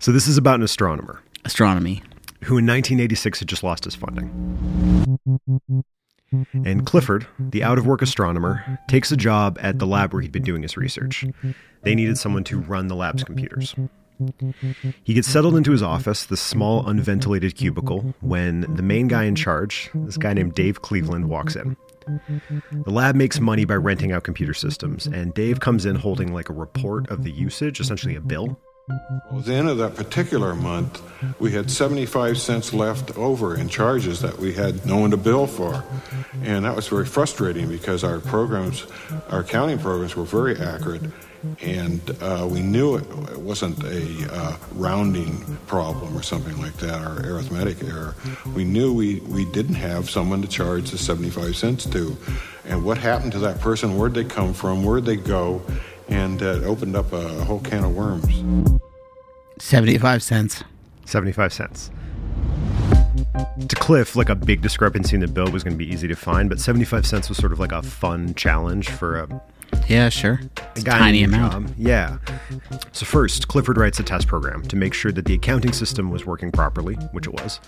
So this is about an astronomer Astronomy. who in 1986 had just lost his funding. And Clifford, the out of work astronomer, takes a job at the lab where he'd been doing his research. They needed someone to run the lab's computers. He gets settled into his office, this small unventilated cubicle, when the main guy in charge, this guy named Dave Cleveland, walks in. The lab makes money by renting out computer systems, and Dave comes in holding like a report of the usage, essentially a bill. Well, at the end of that particular month, we had 75 cents left over in charges that we had no one to bill for. And that was very frustrating because our programs, our accounting programs were very accurate. And uh, we knew it, it wasn't a uh, rounding problem or something like that, or arithmetic error. We knew we, we didn't have someone to charge the 75 cents to. And what happened to that person? Where'd they come from? Where'd they go? And uh, it opened up a whole can of worms. 75 cents. 75 cents. To Cliff, like a big discrepancy in the bill was going to be easy to find, but 75 cents was sort of like a fun challenge for a, Yeah, sure. a It's a tiny amount. job. Yeah. So first, Clifford writes a test program to make sure that the accounting system was working properly, which it was.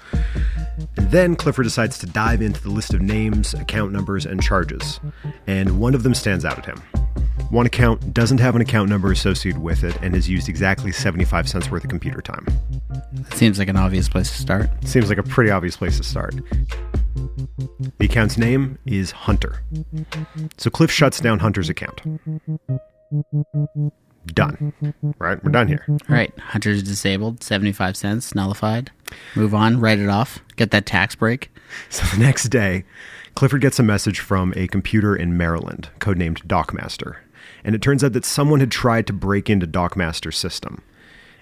And then Clifford decides to dive into the list of names, account numbers, and charges. And one of them stands out at him. One account doesn't have an account number associated with it and has used exactly 75 cents worth of computer time. That Seems like an obvious place to start. Seems like a pretty obvious place to start. The account's name is Hunter. So Cliff shuts down Hunter's account. Done. Right? We're done here. All right. Hunter's disabled. 75 cents. Nullified. Move on. Write it off. Get that tax break. So the next day, Clifford gets a message from a computer in Maryland, codenamed Docmaster. And it turns out that someone had tried to break into Docmaster's system.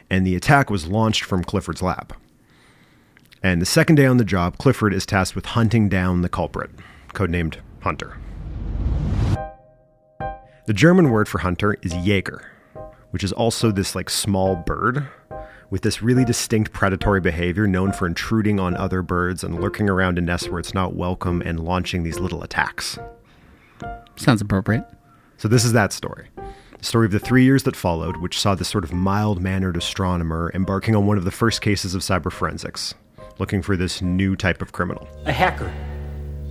And the attack was launched from Clifford's lab. And the second day on the job, Clifford is tasked with hunting down the culprit, codenamed Hunter. The German word for hunter is Jäger, which is also this like small bird with this really distinct predatory behavior known for intruding on other birds and lurking around in nests where it's not welcome and launching these little attacks. Sounds appropriate. So this is that story. The story of the three years that followed, which saw this sort of mild-mannered astronomer embarking on one of the first cases of cyber forensics, looking for this new type of criminal. A hacker,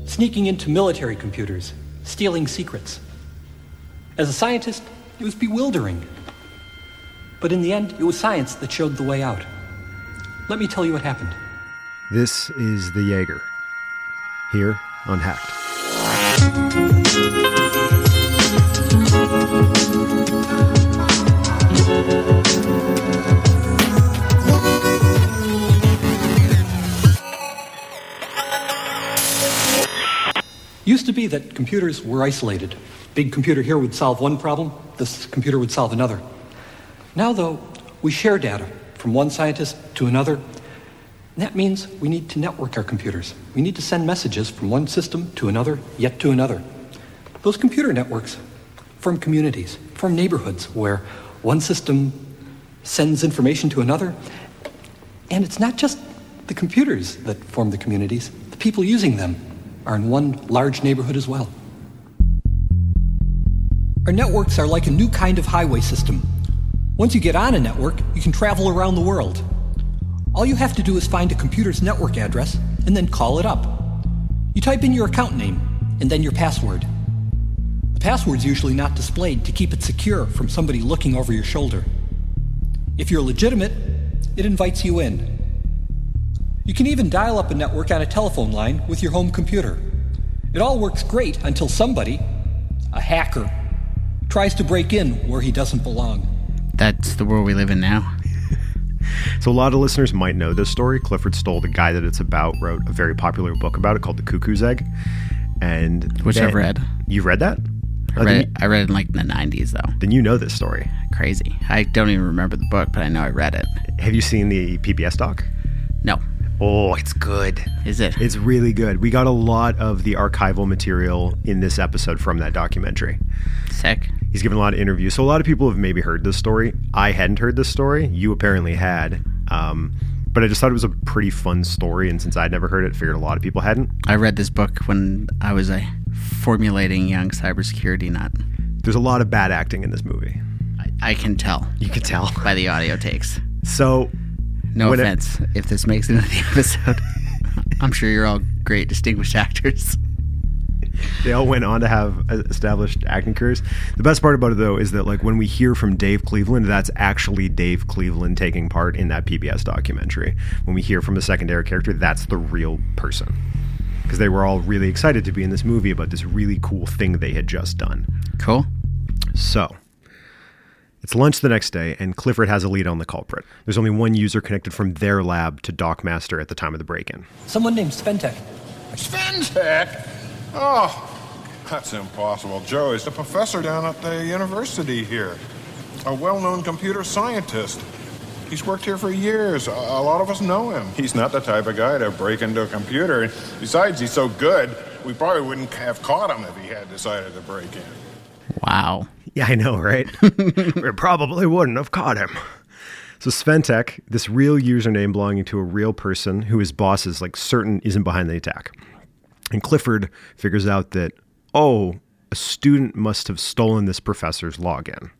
sneaking into military computers, stealing secrets. As a scientist, it was bewildering. But in the end, it was science that showed the way out. Let me tell you what happened. This is the Jaeger. Here on Hacked. Used to be that computers were isolated. Big computer here would solve one problem, this computer would solve another. Now, though, we share data from one scientist to another. That means we need to network our computers. We need to send messages from one system to another, yet to another. Those computer networks form communities, form neighborhoods where one system sends information to another. And it's not just the computers that form the communities, the people using them are in one large neighborhood as well. Our networks are like a new kind of highway system. Once you get on a network, you can travel around the world. All you have to do is find a computer's network address and then call it up. You type in your account name and then your password. The password's usually not displayed to keep it secure from somebody looking over your shoulder. If you're legitimate, it invites you in. You can even dial up a network on a telephone line with your home computer. It all works great until somebody, a hacker, tries to break in where he doesn't belong. That's the world we live in now. So a lot of listeners might know this story. Clifford Stoll, the guy that it's about, wrote a very popular book about it called The Cuckoo's Egg. And Which I've read. You've read that? I Oh, read, it, I read it in like the 90s, though. then you know this story. Crazy. I don't even remember the book, but I know I read it. Have you seen the PBS doc? No. Oh, it's good. Is it? It's really good. We got a lot of the archival material in this episode from that documentary. Sick. He's given a lot of interviews. So a lot of people have maybe heard this story. I hadn't heard this story. You apparently had. Um, but I just thought it was a pretty fun story. And since I'd never heard it, figured a lot of people hadn't. I read this book when I was a formulating young cybersecurity nut. There's a lot of bad acting in this movie. I, I can tell You can tell. by the audio takes. So No When it- offense if this makes it into the episode. I'm sure you're all great, distinguished actors. They all went on to have established acting careers. The best part about it, though, is that like when we hear from Dave Cleveland, that's actually Dave Cleveland taking part in that PBS documentary. When we hear from a secondary character, that's the real person. Because they were all really excited to be in this movie about this really cool thing they had just done. Cool. So, it's lunch the next day, and Clifford has a lead on the culprit. There's only one user connected from their lab to Docmaster at the time of the break in. Someone named Sventek. Sventech? Oh, that's impossible. Joe is the professor down at the university here, a well known computer scientist. He's worked here for years. A, a lot of us know him. He's not the type of guy to break into a computer. Besides, he's so good, we probably wouldn't have caught him if he had decided to break in. Wow. Yeah, I know, right? we probably wouldn't have caught him. So Sventek, this real username belonging to a real person who his boss is like certain isn't behind the attack. And Clifford figures out that, oh, a student must have stolen this professor's login.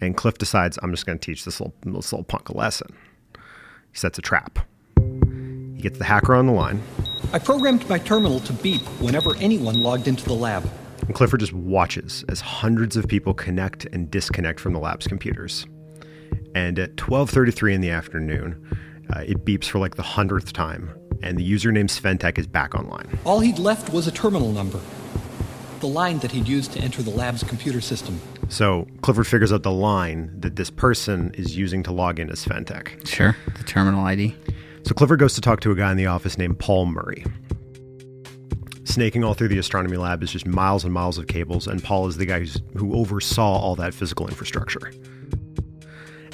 And Cliff decides, I'm just going to teach this little, this little punk a lesson. He sets a trap. He gets the hacker on the line, I programmed my terminal to beep whenever anyone logged into the lab. and Clifford just watches as hundreds of people connect and disconnect from the lab's computers. And at 12:33 in the afternoon, uh, it beeps for like the hundredth time, and the username Sventek is back online. All he'd left was a terminal number. The line that he'd used to enter the lab's computer system. So Clifford figures out the line that this person is using to log in as Sventek. Sure. The terminal ID. So Clifford goes to talk to a guy in the office named Paul Murray. Snaking all through the astronomy lab is just miles and miles of cables, and Paul is the guy who's, who oversaw all that physical infrastructure.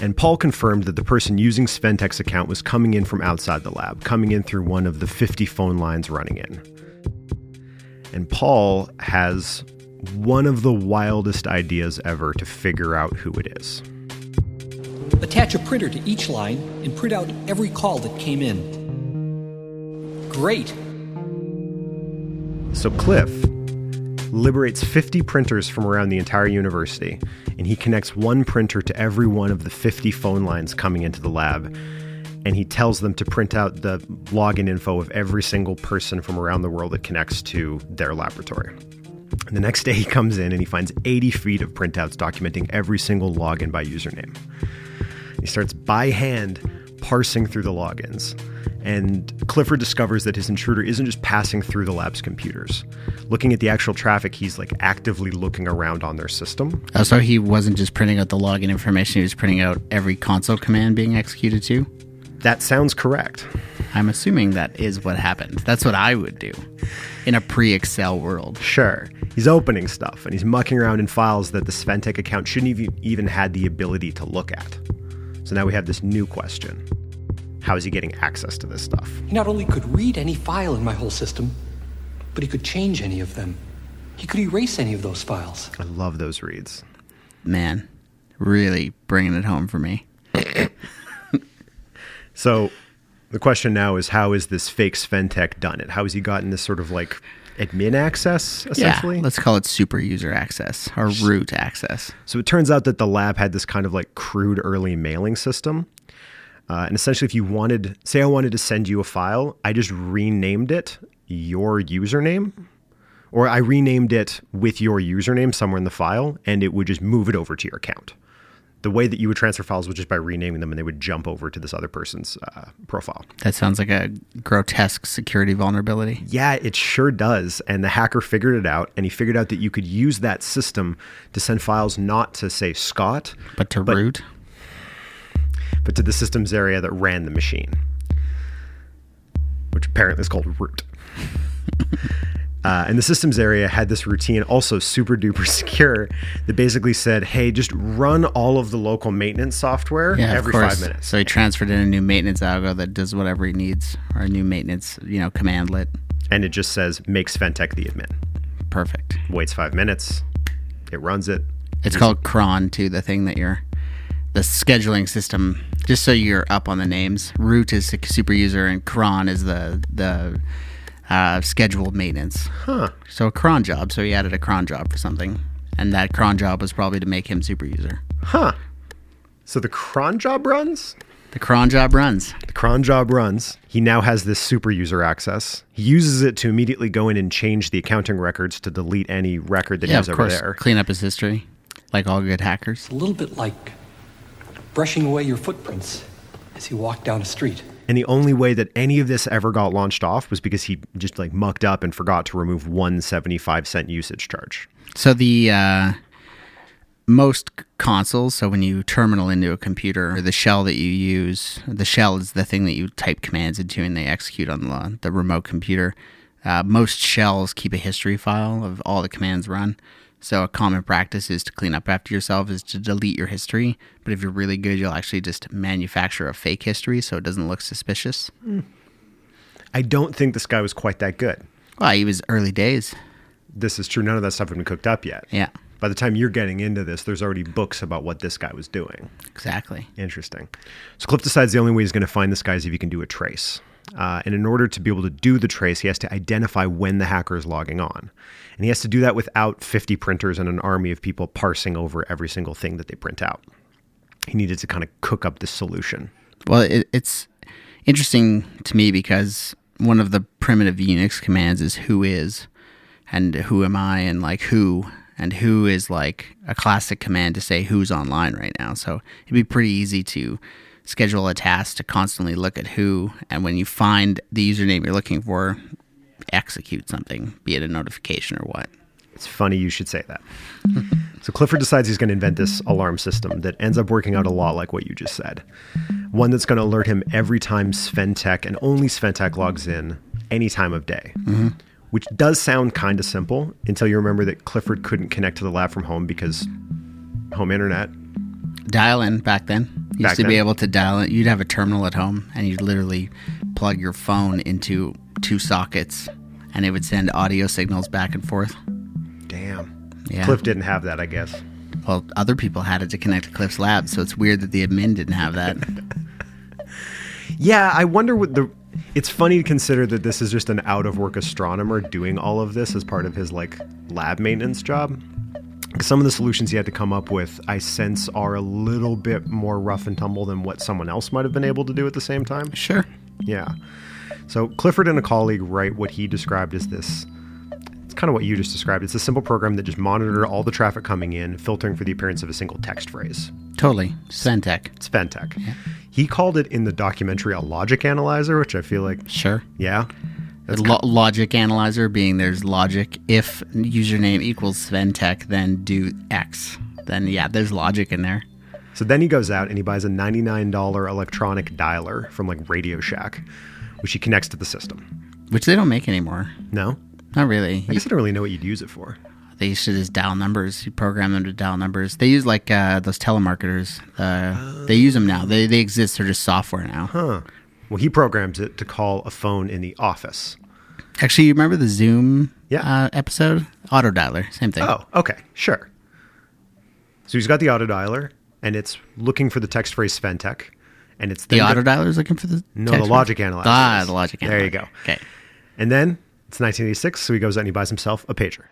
And Paul confirmed that the person using Sventek's account was coming in from outside the lab, coming in through one of the 50 phone lines running in. And Paul has one of the wildest ideas ever to figure out who it is. Attach a printer to each line and print out every call that came in. Great. So Cliff liberates 50 printers from around the entire university, and he connects one printer to every one of the 50 phone lines coming into the lab. And he tells them to print out the login info of every single person from around the world that connects to their laboratory. And the next day he comes in and he finds 80 feet of printouts documenting every single login by username. He starts by hand parsing through the logins. And Clifford discovers that his intruder isn't just passing through the lab's computers. Looking at the actual traffic, he's like actively looking around on their system. Oh, so he wasn't just printing out the login information, he was printing out every console command being executed too? That sounds correct. I'm assuming that is what happened. That's what I would do in a pre Excel world. Sure. He's opening stuff and he's mucking around in files that the Sventek account shouldn't even had the ability to look at. So now we have this new question. How is he getting access to this stuff? He not only could read any file in my whole system, but he could change any of them. He could erase any of those files. I love those reads. Man, really bringing it home for me. So the question now is how is this fake Sventek done it? How has he gotten this sort of like admin access essentially? Yeah, let's call it super user access or root access. So it turns out that the lab had this kind of like crude early mailing system. Uh, and essentially, if you wanted, say, I wanted to send you a file, I just renamed it your username, or I renamed it with your username somewhere in the file, and it would just move it over to your account. The way that you would transfer files was just by renaming them, and they would jump over to this other person's uh, profile. That sounds like a grotesque security vulnerability. Yeah, it sure does. And the hacker figured it out, and he figured out that you could use that system to send files not to, say, Scott, But to root, but to the systems area that ran the machine, which apparently is called root. uh, and the systems area had this routine, also super duper secure, that basically said, hey, just run all of the local maintenance software yeah, every five minutes. So he transferred in a new maintenance algo that does whatever he needs, or a new maintenance, you know, commandlet. And it just says, makes Sventek the admin. Perfect. Waits five minutes, it runs it. It's called cron too. The thing that you're, the scheduling system. Just so you're up on the names, root is the super user, and cron is the the uh, scheduled maintenance. Huh. So a cron job. So he added a cron job for something, and that cron job was probably to make him super user. Huh. So the cron job runs? The cron job runs. The cron job runs. He now has this super user access. He uses it to immediately go in and change the accounting records to delete any record that Yeah, he has of over course. there. Clean up his history, like all good hackers. A little bit like brushing away your footprints as you walk down a street. And the only way that any of this ever got launched off was because he just like mucked up and forgot to remove one 75 cent usage charge. So the uh, most consoles, so when you terminal into a computer, or the shell that you use, the shell is the thing that you type commands into and they execute on the, the remote computer. Uh, most shells keep a history file of all the commands run. So a common practice is to clean up after yourself is to delete your history. But if you're really good, you'll actually just manufacture a fake history so it doesn't look suspicious. Hmm. I don't think this guy was quite that good. Well, he was early days. This is true. None of that stuff had been cooked up yet. Yeah, By the time you're getting into this, there's already books about what this guy was doing. exactly. Interesting. So Cliff decides the only way he's going to find this guy is if he can do a trace. Uh, and in order to be able to do the trace, he has to identify when the hacker is logging on. And he has to do that without 50 printers and an army of people parsing over every single thing that they print out. He needed to kind of cook up this solution. Well, it, it's interesting to me because one of the primitive Unix commands is who is and who am I and like who and who is like a classic command to say who's online right now. So it'd be pretty easy to schedule a task to constantly look at who and when you find the username you're looking for, execute something, be it a notification or what. It's funny you should say that. so Clifford decides he's going to invent this alarm system that ends up working out a lot like what you just said. One that's going to alert him every time Sventek and only Sventek logs in any time of day. Mm-hmm. Which does sound kind of simple until you remember that Clifford couldn't connect to the lab from home because home internet. dial in back then. You used to be able to dial in. You'd have a terminal at home, and you'd literally plug your phone into two sockets, and it would send audio signals back and forth. Damn. Yeah. Cliff didn't have that, I guess. Well, other people had it to connect to Cliff's lab, so it's weird that the admin didn't have that. Yeah, I wonder what the. It's funny to consider that this is just an out of work astronomer doing all of this as part of his like lab maintenance job. Some of the solutions he had to come up with, I sense, are a little bit more rough and tumble than what someone else might have been able to do at the same time. sure. Yeah. So Clifford and a colleague write what he described as this. It's kind of what you just described. It's a simple program that just monitored all the traffic coming in, filtering for the appearance of a single text phrase. Totally. Sventek. It's Fentech. He called it in the documentary a logic analyzer, which I feel like, Sure. yeah, The lo- logic analyzer being there's logic. If username equals Sventek, then do X. Then, yeah, there's logic in there. So then he goes out and he buys a $99 electronic dialer from like Radio Shack, which he connects to the system. Which they don't make anymore. No? Not really. I guess I don't really know what you'd use it for. They used to just dial numbers. You program them to dial numbers. They use like uh, those telemarketers. Uh, they use them now. They they exist. They're just software now. Huh. Well, he programs it to call a phone in the office. Actually, you remember the Zoom Yeah. uh, episode? Auto dialer, same thing. Oh, okay, sure. So he's got the auto dialer and it's looking for the text phrase Sventek. And it's the auto dialer is looking for the No, the logic analyzer Ah, the logic analyzer. There you go. Okay. And then it's 1986, so he goes out and he buys himself a pager.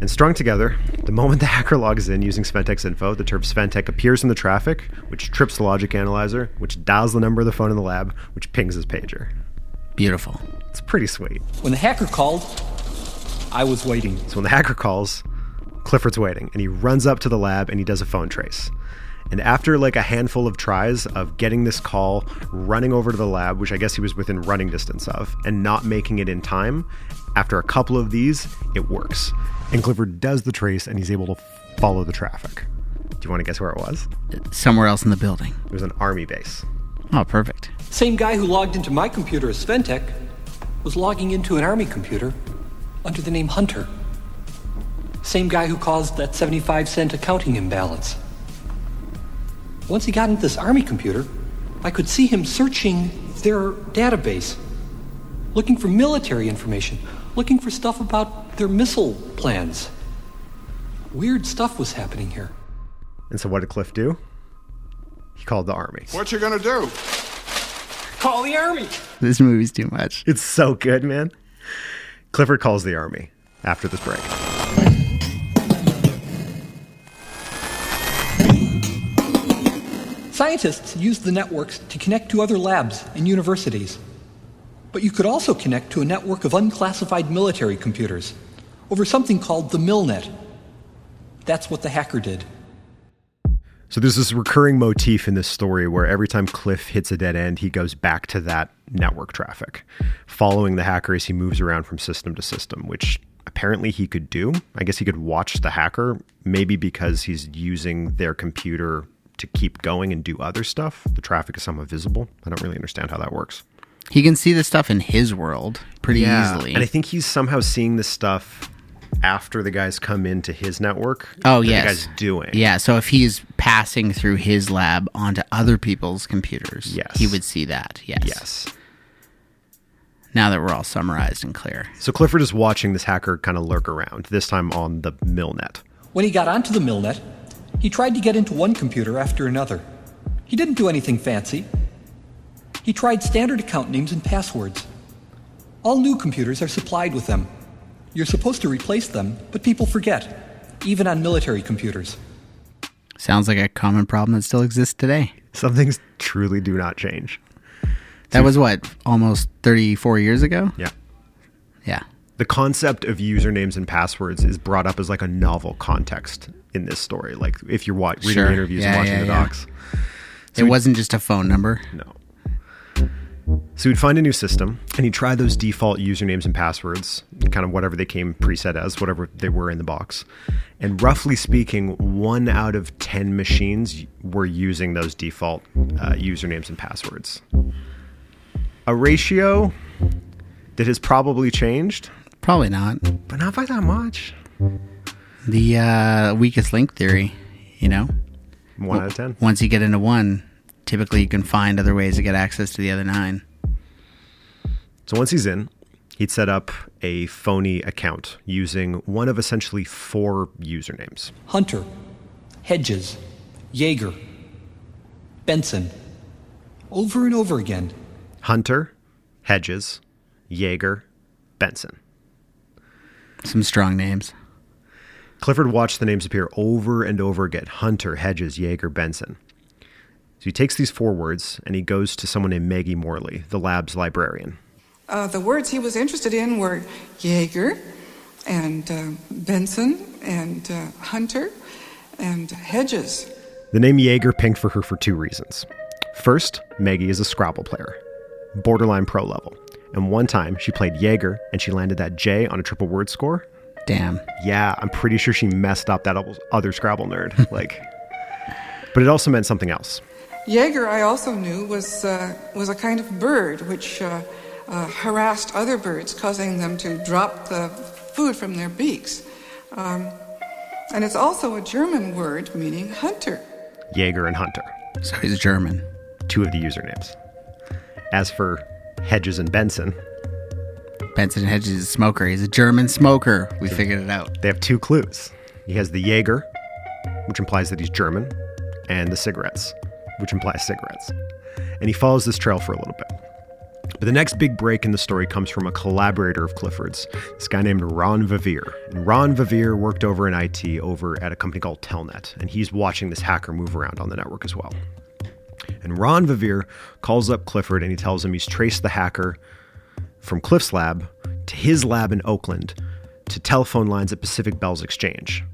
And strung together, the moment the hacker logs in using Sventek's info, the term Sventek appears in the traffic, which trips the logic analyzer, which dials the number of the phone in the lab, which pings his pager. Beautiful. It's pretty sweet. When the hacker called, I was waiting. So when the hacker calls, Clifford's waiting, and he runs up to the lab and he does a phone trace. And after like a handful of tries of getting this call, running over to the lab, which I guess he was within running distance of, and not making it in time, after a couple of these, it works. And Clifford does the trace and he's able to follow the traffic. Do you want to guess where it was? Somewhere else in the building. It was an army base. Oh, perfect. Same guy who logged into my computer as Sventek was logging into an army computer under the name Hunter. Same guy who caused that 75 cent accounting imbalance. Once he got into this army computer, I could see him searching their database, looking for military information, looking for stuff about their missile plans. Weird stuff was happening here. And so what did Cliff do? He called the army. What you gonna do? Call the army! This movie's too much. It's so good, man. Clifford calls the army after this break. Scientists use the networks to connect to other labs and universities. But you could also connect to a network of unclassified military computers over something called the MILNet. That's what the hacker did. So there's this recurring motif in this story where every time Cliff hits a dead end, he goes back to that network traffic, following the hacker as he moves around from system to system, which apparently he could do. I guess he could watch the hacker, maybe because he's using their computer to keep going and do other stuff. The traffic is somewhat visible. I don't really understand how that works. He can see the stuff in his world pretty easily. And I think he's somehow seeing this stuff after the guys come into his network. Oh, that yes. The guy's doing. Yeah, so if he's passing through his lab onto other people's computers, Yes. he would see that. Yes. Yes. Now that we're all summarized and clear. So Clifford is watching this hacker kind of lurk around, this time on the Milnet. When he got onto the MILNet, he tried to get into one computer after another. He didn't do anything fancy. He tried standard account names and passwords. All new computers are supplied with them. You're supposed to replace them, but people forget, even on military computers. Sounds like a common problem that still exists today. Some things truly do not change. That was what, almost 34 years ago? Yeah. Yeah. The concept of usernames and passwords is brought up as like a novel context in this story. Like if you're wa- reading Sure. interviews Yeah, and watching yeah, the yeah. docs. it wasn't just a phone number. No. So he'd find a new system and he'd try those default usernames and passwords, kind of whatever they came preset as, whatever they were in the box. And roughly speaking, one out of 10 machines were using those default uh, usernames and passwords. A ratio that has probably changed, Probably not. but not by that much. The uh, weakest link theory, you know? One out of 10. Once you get into one, typically you can find other ways to get access to the other nine. So once he's in, he'd set up a phony account using one of essentially four usernames. Hunter, Hedges, Jaeger, Benson. Over and over again. Hunter, Hedges, Jaeger, Benson. Some strong names. Clifford watched the names appear over and over again Hunter, Hedges, Jaeger, Benson. So he takes these four words and he goes to someone named Maggie Morley, the lab's librarian. Uh, the words he was interested in were Jaeger and uh, Benson and uh, Hunter and Hedges. The name Jaeger pinged for her for two reasons. First, Maggie is a Scrabble player, borderline pro level. And one time she played Jaeger and she landed that J on a triple word score. Damn. Yeah, I'm pretty sure she messed up that other Scrabble nerd. like, but it also meant something else. Jaeger, I also knew, was, uh, was a kind of bird which uh, uh, harassed other birds, causing them to drop the food from their beaks. Um, and it's also a German word meaning hunter. Jaeger and Hunter, So he's German. two of the usernames. As for Hedges and Benson, Benson and Hedges is a smoker. He's a German smoker. We figured it out. they have two clues. He has the Jaeger, which implies that he's German, and the cigarettes, which implies cigarettes. And he follows this trail for a little bit. But the next big break in the story comes from a collaborator of Clifford's, this guy named Ron Vivier. And Ron Vivier worked over in IT over at a company called Telnet, and he's watching this hacker move around on the network as well. And Ron Vivier calls up Clifford and he tells him he's traced the hacker from Cliff's lab to his lab in Oakland to telephone lines at Pacific Bell's exchange.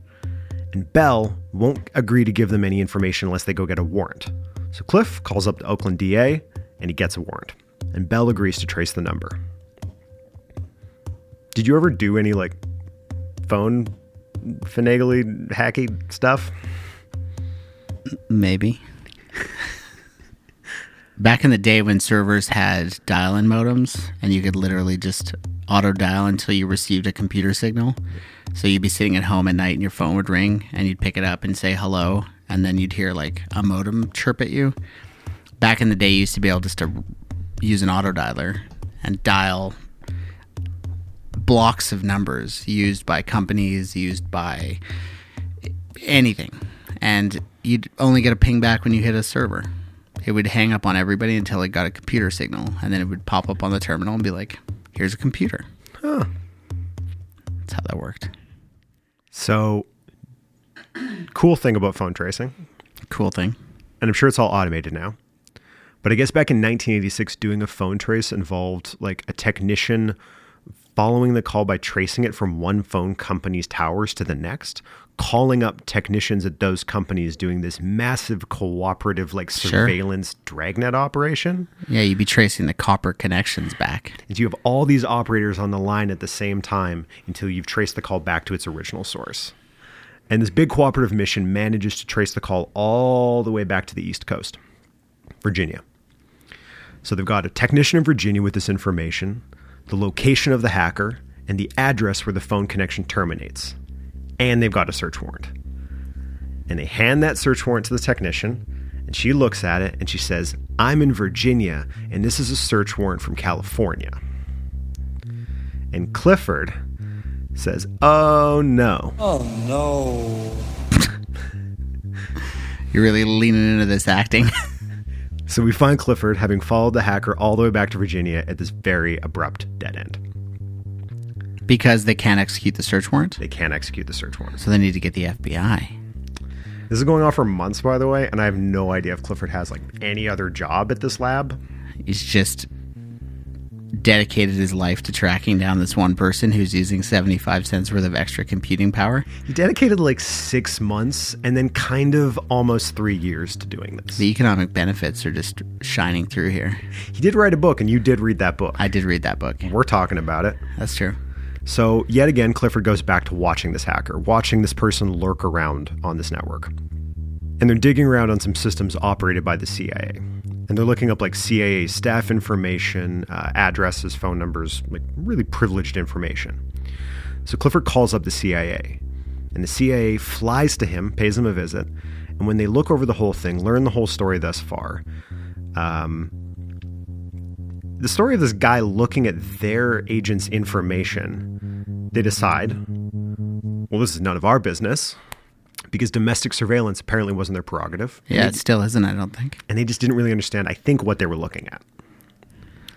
And Bell won't agree to give them any information unless they go get a warrant. So Cliff calls up the Oakland DA and he gets a warrant. And Bell agrees to trace the number. Did you ever do any like phone finagly hacky stuff? Maybe. Back in the day when servers had dial in modems and you could literally just auto dial until you received a computer signal. So you'd be sitting at home at night and your phone would ring and you'd pick it up and say hello. And then you'd hear like a modem chirp at you. Back in the day, you used to be able just to use an auto dialer and dial blocks of numbers used by companies, used by anything. And you'd only get a ping back when you hit a server. It would hang up on everybody until it got a computer signal, and then it would pop up on the terminal and be like, here's a computer. Huh. That's how that worked. So, cool thing about phone tracing Cool thing. and I'm sure it's all automated now. But I guess back in 1986, doing a phone trace involved like a technician following the call by tracing it from one phone company's towers to the next, calling up technicians at those companies doing this massive cooperative like Sure. surveillance dragnet operation. Yeah, you'd be tracing the copper connections back. And you have all these operators on the line at the same time until you've traced the call back to its original source. And this big cooperative mission manages to trace the call all the way back to the East Coast, Virginia. So they've got a technician in Virginia with this information, the location of the hacker, and the address where the phone connection terminates. And they've got a search warrant. And they hand that search warrant to the technician, and she looks at it and she says, I'm in Virginia, and this is a search warrant from California. And Clifford says, Oh no. Oh no. You're really leaning into this acting. So we find Clifford having followed the hacker all the way back to Virginia at this very abrupt dead end. because they can't execute the search warrant. They can't execute the search warrant. So they need to get the FBI. This is going on for months, by the way, and I have no idea if Clifford has like any other job at this lab. He's just dedicated his life to tracking down this one person who's using 75 cents worth of extra computing power. He dedicated like six months and then kind of almost three years to doing this. The economic benefits are just shining through here. He did write a book, and you did read that book. I did read that book. We're talking about it. That's true. So, yet again, Clifford goes back to watching this hacker, watching this person lurk around on this network. And they're digging around on some systems operated by the CIA. And they're looking up like CIA staff information, uh, addresses, phone numbers, like really privileged information. So Clifford calls up the CIA. And the CIA flies to him, pays him a visit. And when they look over the whole thing, learn the whole story thus far, um, the story of this guy looking at their agent's information, they decide, well, this is none of our business because domestic surveillance apparently wasn't their prerogative. Yeah, it still isn't, I don't think. And they just didn't really understand, I think, what they were looking at.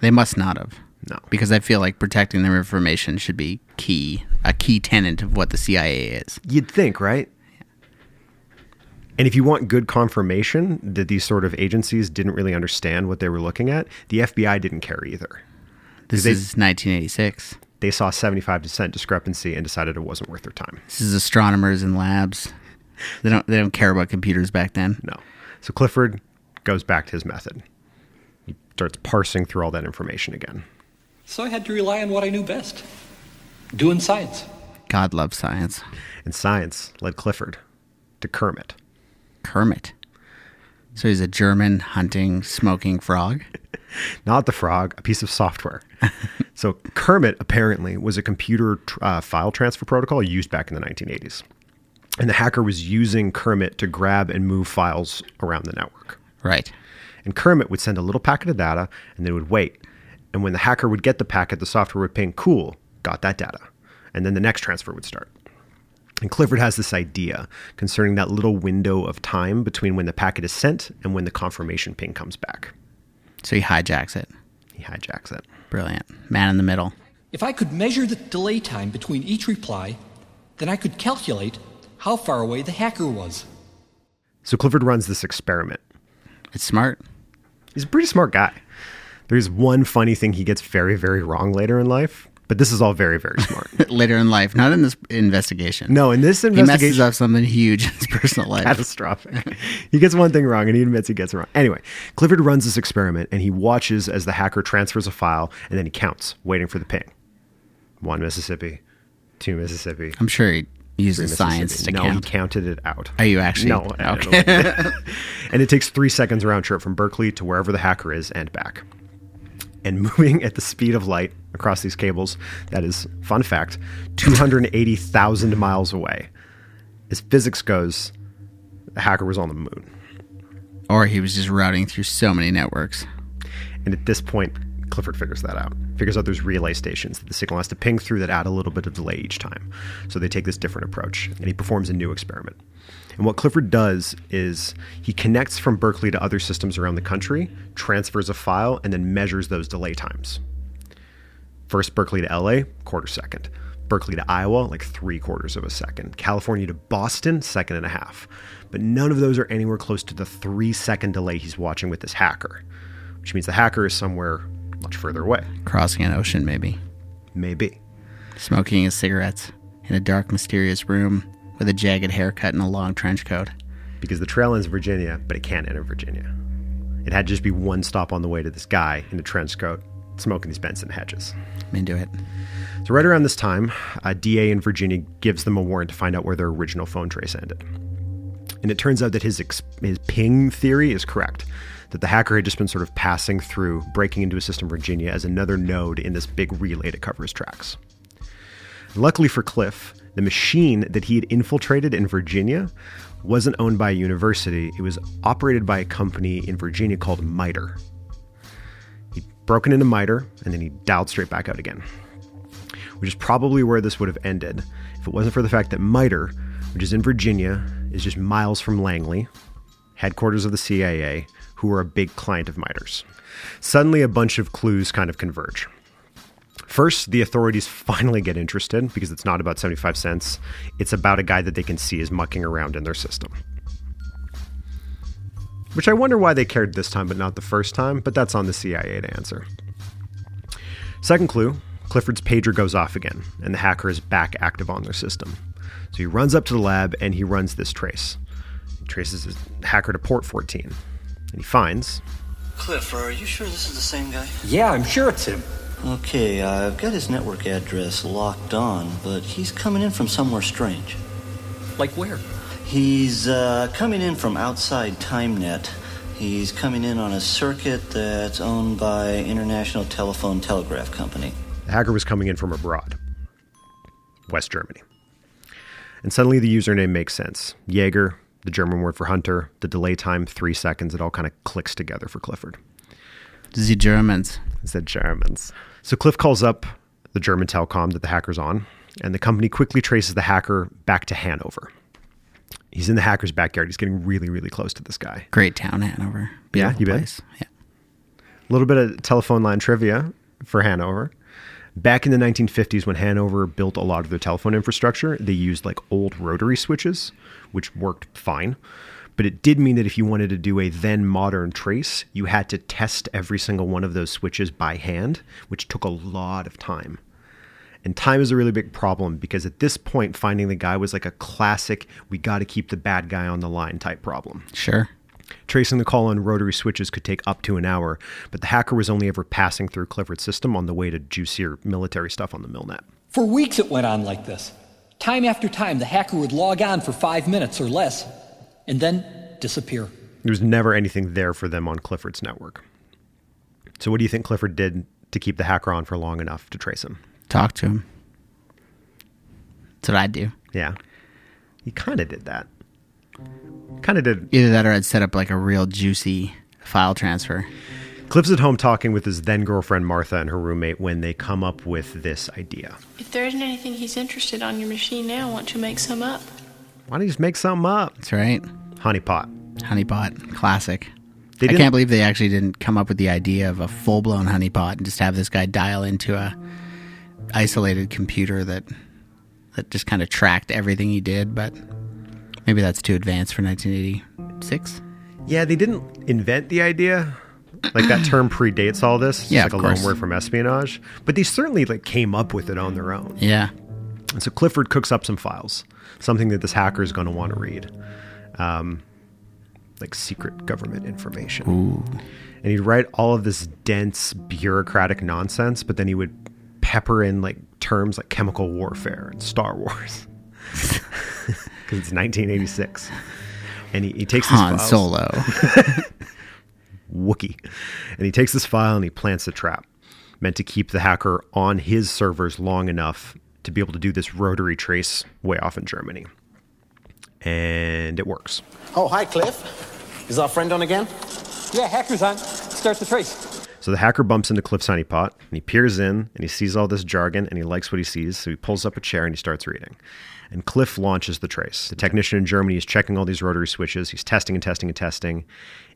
They must not have. No. Because I feel like protecting their information should be key, a key tenet of what the CIA is. You'd think, right? And if you want good confirmation that these sort of agencies didn't really understand what they were looking at, the FBI didn't care either. This They- is 1986. They saw 75% discrepancy and decided it wasn't worth their time. This is astronomers in labs. They don't they don't care about computers back then. No. So Clifford goes back to his method. He starts parsing through all that information again. So I had to rely on what I knew best doing science. God loves science. And science led Clifford to Kermit. Kermit. So he's a German hunting smoking frog. Not the frog, a piece of software. so Kermit apparently was a computer tr- uh, file transfer protocol used back in the 1980s. And the hacker was using Kermit to grab and move files around the network. Right. And Kermit would send a little packet of data and then would wait. And when the hacker would get the packet, the software would ping, cool, got that data. And then the next transfer would start. And Clifford has this idea concerning that little window of time between when the packet is sent and when the confirmation ping comes back. So he hijacks it. He hijacks it. Brilliant. Man in the middle. If I could measure the delay time between each reply, then I could calculate how far away the hacker was. So Clifford runs this experiment. It's smart. He's a pretty smart guy. There's one funny thing he gets very, very wrong later in life, but this is all very, very smart. Later in life, not in this investigation. no, in this investigation, He messes investigation, up something huge in his personal life. catastrophic. he gets one thing wrong and he admits he gets it wrong. Anyway, Clifford runs this experiment and he watches as the hacker transfers a file and then he counts, waiting for the ping. One Mississippi, two Mississippi. I'm sure he three uses science to no, count. he counted it out. Are you actually? No. Okay. and it takes three seconds round trip from Berkeley to wherever the hacker is and back. And moving at the speed of light across these cables, that is, fun fact, 280,000 miles away. As physics goes, the hacker was on the moon. or he was just routing through so many networks. And at this point, Clifford figures that out. Figures out there's relay stations that the signal has to ping through that add a little bit of delay each time. So they take this different approach, and he performs a new experiment. And what Clifford does is he connects from Berkeley to other systems around the country, transfers a file, and then measures those delay times. First Berkeley to LA, quarter second. Berkeley to Iowa, like three quarters of a second. California to Boston, second and a half. But none of those are anywhere close to the three second delay he's watching with this hacker, which means the hacker is somewhere much further away. Crossing an ocean, maybe. Maybe. Smoking his cigarettes in a dark, mysterious room with a jagged haircut and a long trench coat. Because the trail ends in Virginia, but it can't enter Virginia. It had to just be one stop on the way to this guy in a trench coat smoking these Benson hedges. I'm into it. So, right around this time, a DA in Virginia gives them a warrant to find out where their original phone trace ended. And it turns out that his, ex- his ping theory is correct that the hacker had just been sort of passing through, breaking into a system in Virginia as another node in this big relay to cover his tracks. Luckily for Cliff, the machine that he had infiltrated in Virginia wasn't owned by a university, it was operated by a company in Virginia called MITRE. He'd broken into MITRE and then he dialed straight back out again, which is probably where this would have ended if it wasn't for the fact that MITRE, which is in Virginia, is just miles from Langley, headquarters of the CIA, who were a big client of MITRE's. Suddenly, a bunch of clues kind of converge. First, the authorities finally get interested because it's not about 75 cents. It's about a guy that they can see is mucking around in their system. Which I wonder why they cared this time but not the first time, but that's on the CIA to answer. Second clue Clifford's pager goes off again, and the hacker is back active on their system. So he runs up to the lab and he runs this trace. He traces his hacker to port 14, and he finds Cliff, are you sure this is the same guy? Yeah, I'm sure it's him. Okay, I've got his network address locked on, but he's coming in from somewhere strange. Like where? He's uh, coming in from outside Tymnet. He's coming in on a circuit that's owned by International Telephone Telegraph Company. The hacker was coming in from abroad, West Germany. And suddenly the username makes sense. Jaeger, the German word for hunter, the delay time, three seconds, it all kind of clicks together for Clifford. The Germans. The Germans. So Cliff calls up the German telecom that the hacker's on, and the company quickly traces the hacker back to Hanover. He's in the hacker's backyard. He's getting really, really close to this guy. Great town, Hanover. Yeah, Beautiful you bet. place. Yeah. A little bit of telephone line trivia for Hanover. Back in the 1950s, when Hanover built a lot of their telephone infrastructure, they used like old rotary switches, which worked fine. But it did mean that if you wanted to do a then modern trace, you had to test every single one of those switches by hand, which took a lot of time. And time is a really big problem because at this point, finding the guy was like a classic, we got to keep the bad guy on the line type problem. Sure. Tracing the call on rotary switches could take up to an hour, but the hacker was only ever passing through Clifford's system on the way to juicier military stuff on the Milnet. For weeks it went on like this. Time after time, the hacker would log on for five minutes or less, and then disappear. There was never anything there for them on Clifford's network. So, what do you think Clifford did to keep the hacker on for long enough to trace him? Talk to him. That's what I'd do. Yeah, he kind of did that. Kind of did. Either that or I'd set up like a real juicy file transfer. Cliff's at home talking with his then girlfriend Martha and her roommate when they come up with this idea. If there isn't anything he's interested on your machine now, why don't you make some up? Why don't you just make something up? That's right. Honeypot. Honeypot. Classic. They I can't believe they actually didn't come up with the idea of a full blown honeypot and just have this guy dial into a isolated computer that that just kind of tracked everything he did, but maybe that's too advanced for 1986. Yeah, they didn't invent the idea. Like that term predates all this. It's Yeah, like a loan course. word from espionage. But they certainly like came up with it on their own. Yeah. And so Clifford cooks up some files, something that this hacker is going to want to read, um, like secret government information. And he'd write all of this dense bureaucratic nonsense, but then he would pepper in like terms like chemical warfare and Star Wars because it's 1986. And he, he takes these Han Solo. Wookie. And he takes this file and he plants a trap meant to keep the hacker on his servers long enough to be able to do this rotary trace way off in Germany. And it works. Oh, hi, Cliff. Is our friend on again? Yeah, hacker's on. Start the trace. So the hacker bumps into Cliff's honeypot and he peers in and he sees all this jargon and he likes what he sees. So he pulls up a chair and he starts reading. And Cliff launches the trace. The technician in Germany is checking all these rotary switches. He's testing and testing and testing.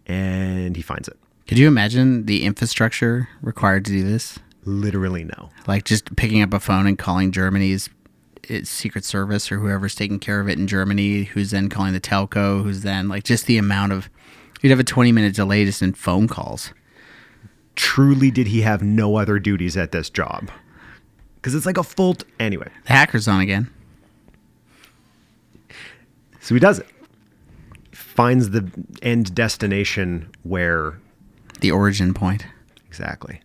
And he finds it. Could you imagine the infrastructure required to do this? Literally no. Like just picking up a phone and calling Germany's it's Secret Service or whoever's taking care of it in Germany, who's then calling the telco, who's then like just the amount of you'd have a 20 minute delay just in phone calls. Truly, did he have no other duties at this job? Because it's like a full. T- anyway, The hacker's on again. so he does it. Finds the end destination where The origin point. exactly.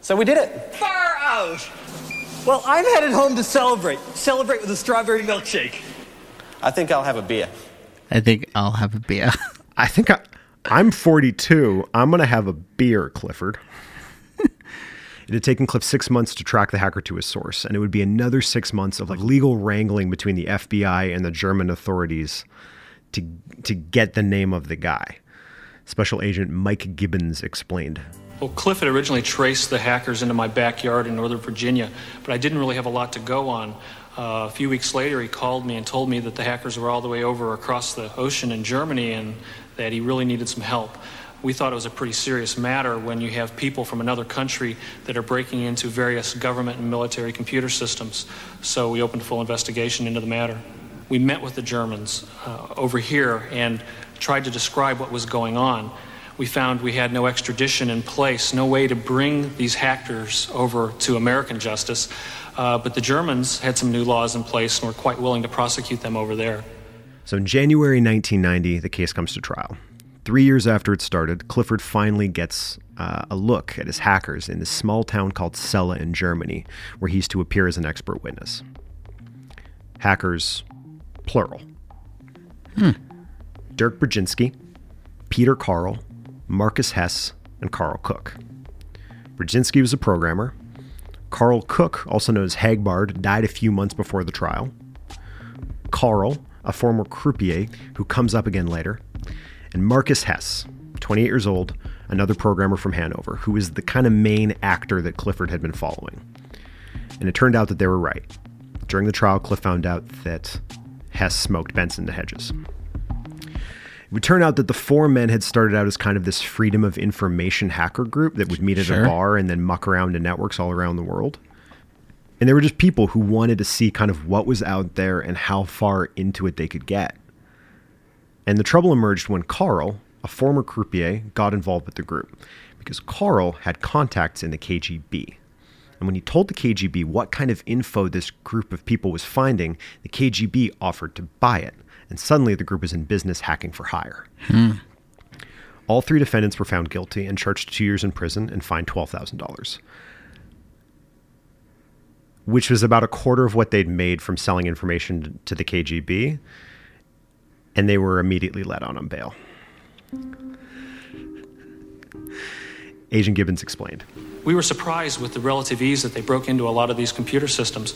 So we did it. Far out! Well, I'm headed home to celebrate. Celebrate with a strawberry milkshake. I think I'll have a beer. I think I'll have a beer. I think I, I'm 42. I'm going to have a beer, Clifford. it had taken Cliff six months to track the hacker to his source, and it would be another six months of like legal wrangling between the FBI and the German authorities to to get the name of the guy. Special Agent Mike Gibbons explained. Well, Cliff had originally traced the hackers into my backyard in Northern Virginia, but I didn't really have a lot to go on. Uh, a few weeks later, he called me and told me that the hackers were all the way over across the ocean in Germany and that he really needed some help. We thought it was a pretty serious matter when you have people from another country that are breaking into various government and military computer systems. So we opened a full investigation into the matter. We met with the Germans uh, over here and tried to describe what was going on we found we had no extradition in place, no way to bring these hackers over to American justice. Uh, but the Germans had some new laws in place and were quite willing to prosecute them over there. So in January 1990, the case comes to trial. Three years after it started, Clifford finally gets uh, a look at his hackers in this small town called Celle in Germany, where he's to appear as an expert witness. Hackers, plural. Dirk Brzezinski, Peter Carl, Marcus Hess, and Carl Cook. Brzezinski was a programmer. Carl Cook, also known as Hagbard, died a few months before the trial. Carl, a former croupier who comes up again later, and Marcus Hess, 28 years old, another programmer from Hanover, who is the kind of main actor that Clifford had been following. And it turned out that they were right. During the trial, Cliff found out that Hess smoked Benson & Hedges. It would turn out that the four men had started out as kind of this freedom of information hacker group that would meet at Sure. a bar and then muck around in networks all around the world. And they were just people who wanted to see kind of what was out there and how far into it they could get. And the trouble emerged when Carl, a former croupier, got involved with the group because Carl had contacts in the KGB. And when he told the KGB what kind of info this group of people was finding, the KGB offered to buy it. And suddenly the group was in business hacking for hire. Hmm. All three defendants were found guilty and charged two years in prison and fined $12,000, which was about a quarter of what they'd made from selling information to the KGB. And they were immediately let out on bail. Agent Gibbons explained. We were surprised with the relative ease that they broke into a lot of these computer systems.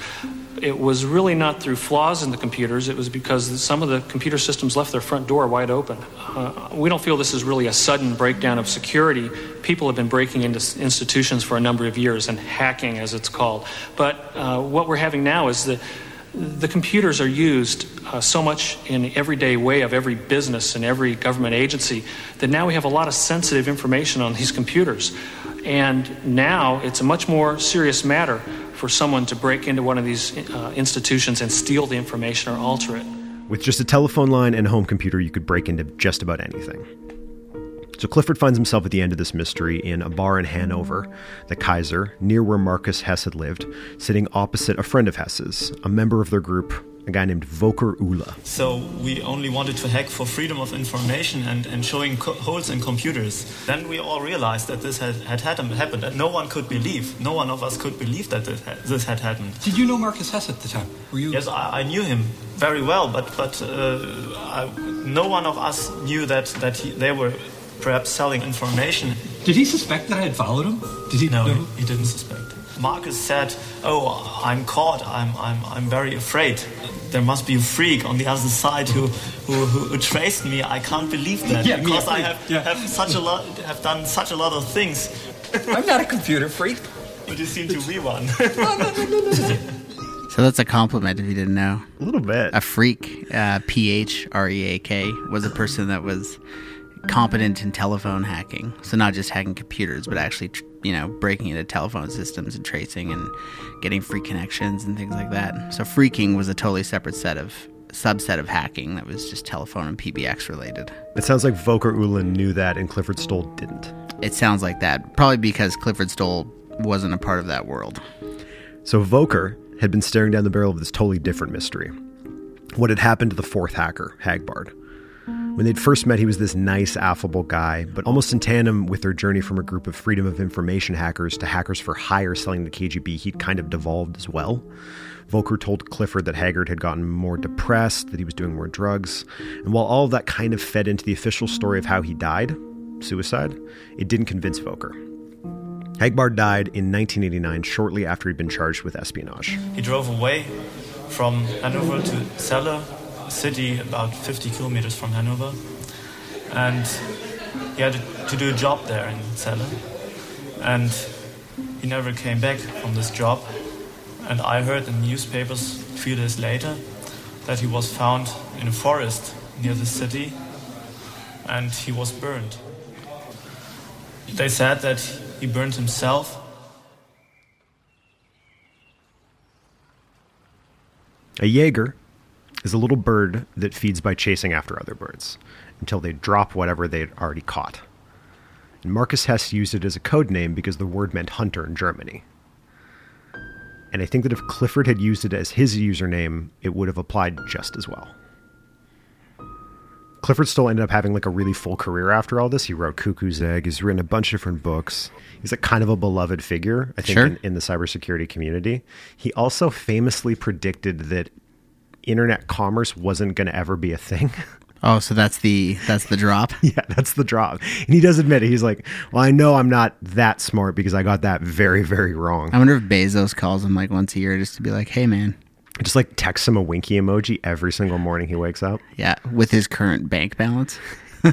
It was really not through flaws in the computers, it was because some of the computer systems left their front door wide open. Uh, we don't feel this is really a sudden breakdown of security. People have been breaking into institutions for a number of years and hacking, as it's called. But uh, what we're having now is that the computers are used uh, so much in everyday way of every business and every government agency that now we have a lot of sensitive information on these computers. And now it's a much more serious matter for someone to break into one of these uh, institutions and steal the information or alter it. With just a telephone line and a home computer, you could break into just about anything. So Clifford finds himself at the end of this mystery in a bar in Hanover, the Kaiser, near where Marcus Hess had lived, sitting opposite a friend of Hess's, a member of their group, a guy named Volker Ula. So we only wanted to hack for freedom of information and, and showing co- holes in computers. Then we all realized that this had, had, had happened, and no one could believe, no one of us could believe that this had, this had happened. Did you know Marcus Hess at the time? Were you? Yes, I, I knew him very well, but but uh, I, no one of us knew that that he, they were perhaps selling information. Did he suspect that I had followed him? Did he No, know? he, he didn't suspect. Marcus said, "Oh, I'm caught. I'm I'm I'm very afraid. There must be a freak on the other side who who, who, who traced me. I can't believe that Yeah, because a I freak. have, Yeah. have such a lot have done such a lot of things. I'm not a computer freak. But you seem to be one. So that's a compliment if you didn't know. A little bit. A freak, uh, P H R E A K, was a person that was competent in telephone hacking. So not just hacking computers, but actually, you know, breaking into telephone systems and tracing and getting free connections and things like that. So phreaking was a totally separate set of subset of hacking that was just telephone and PBX related. It sounds like Volker Uhlin knew that and Clifford Stoll didn't. It sounds like that, probably because Clifford Stoll wasn't a part of that world. So Volker had been staring down the barrel of this totally different mystery. What had happened to the fourth hacker, Hagbard? When they'd first met, he was this nice, affable guy, but almost in tandem with their journey from a group of freedom of information hackers to hackers for hire selling the KGB, he'd kind of devolved as well. Volker told Clifford that Hagbard had gotten more depressed, that he was doing more drugs, and while all of that kind of fed into the official story of how he died, suicide, it didn't convince Volker. Hagbard died in 1989, shortly after he'd been charged with espionage. He drove away from Hanover to Celle, city about 50 kilometers from Hanover, and he had to do a job there in Celle. And he never came back from this job. And I heard in newspapers a few days later that he was found in a forest near the city and he was burned. They said that he burned himself. A Jaeger is a little bird that feeds by chasing after other birds until they drop whatever they had already caught. And Marcus Hess used it as a code name because the word meant hunter in Germany. And I think that if Clifford had used it as his username, it would have applied just as well. Clifford still ended up having like a really full career after all this. He wrote Cuckoo's Egg. He's written a bunch of different books. He's like kind of a beloved figure, I think, Sure. in, in the cybersecurity community. He also famously predicted that internet commerce wasn't going to ever be a thing. Oh, so that's the that's the drop. yeah, that's the drop. And he does admit it. He's like, "Well, I know I'm not that smart because I got that very, very wrong." I wonder if Bezos calls him like once a year just to be like, "Hey, man." Just like text him a winky emoji every single morning he wakes up. Yeah, with his current bank balance.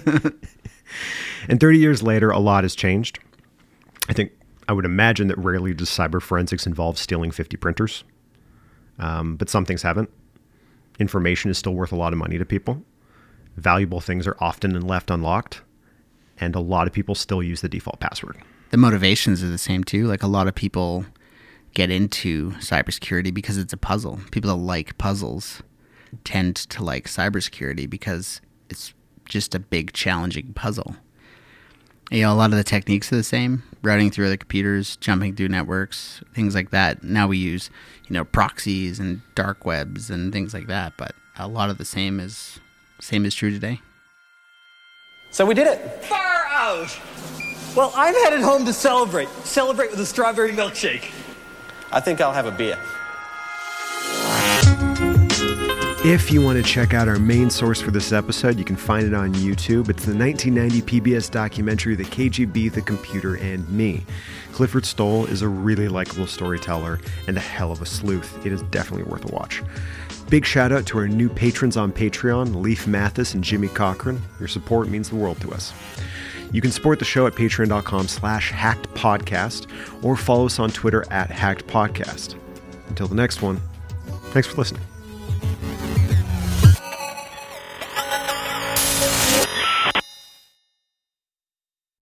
And 30 years later, a lot has changed. I think I would imagine that rarely does cyber forensics involve stealing 50 printers, um, but some things haven't. Information is still worth a lot of money to people. Valuable things are often left unlocked, and a lot of people still use the default password. the motivations are the same too. Like a lot of people get into cybersecurity because it's a puzzle. People that like puzzles tend to like cybersecurity because it's just a big challenging puzzle. You know, a lot of the techniques are the same. Routing through other computers, jumping through networks, things like that. Now we use, you know, proxies and dark webs and things like that, but a lot of the same is same is true today. So we did it. Far out! Well, I'm headed home to celebrate. Celebrate with a strawberry milkshake. I think I'll have a beer. If you want to check out our main source for this episode, you can find it on YouTube. It's the 1990 PBS documentary, The KGB, The Computer, and Me. Clifford Stoll is a really likable storyteller and a hell of a sleuth. It is definitely worth a watch. Big shout out to our new patrons on Patreon, Leaf Mathis and Jimmy Cochran. Your support means the world to us. You can support the show at patreon.com slash hacked podcast or follow us on Twitter at hacked podcast. Until the next one, thanks for listening. Thank you.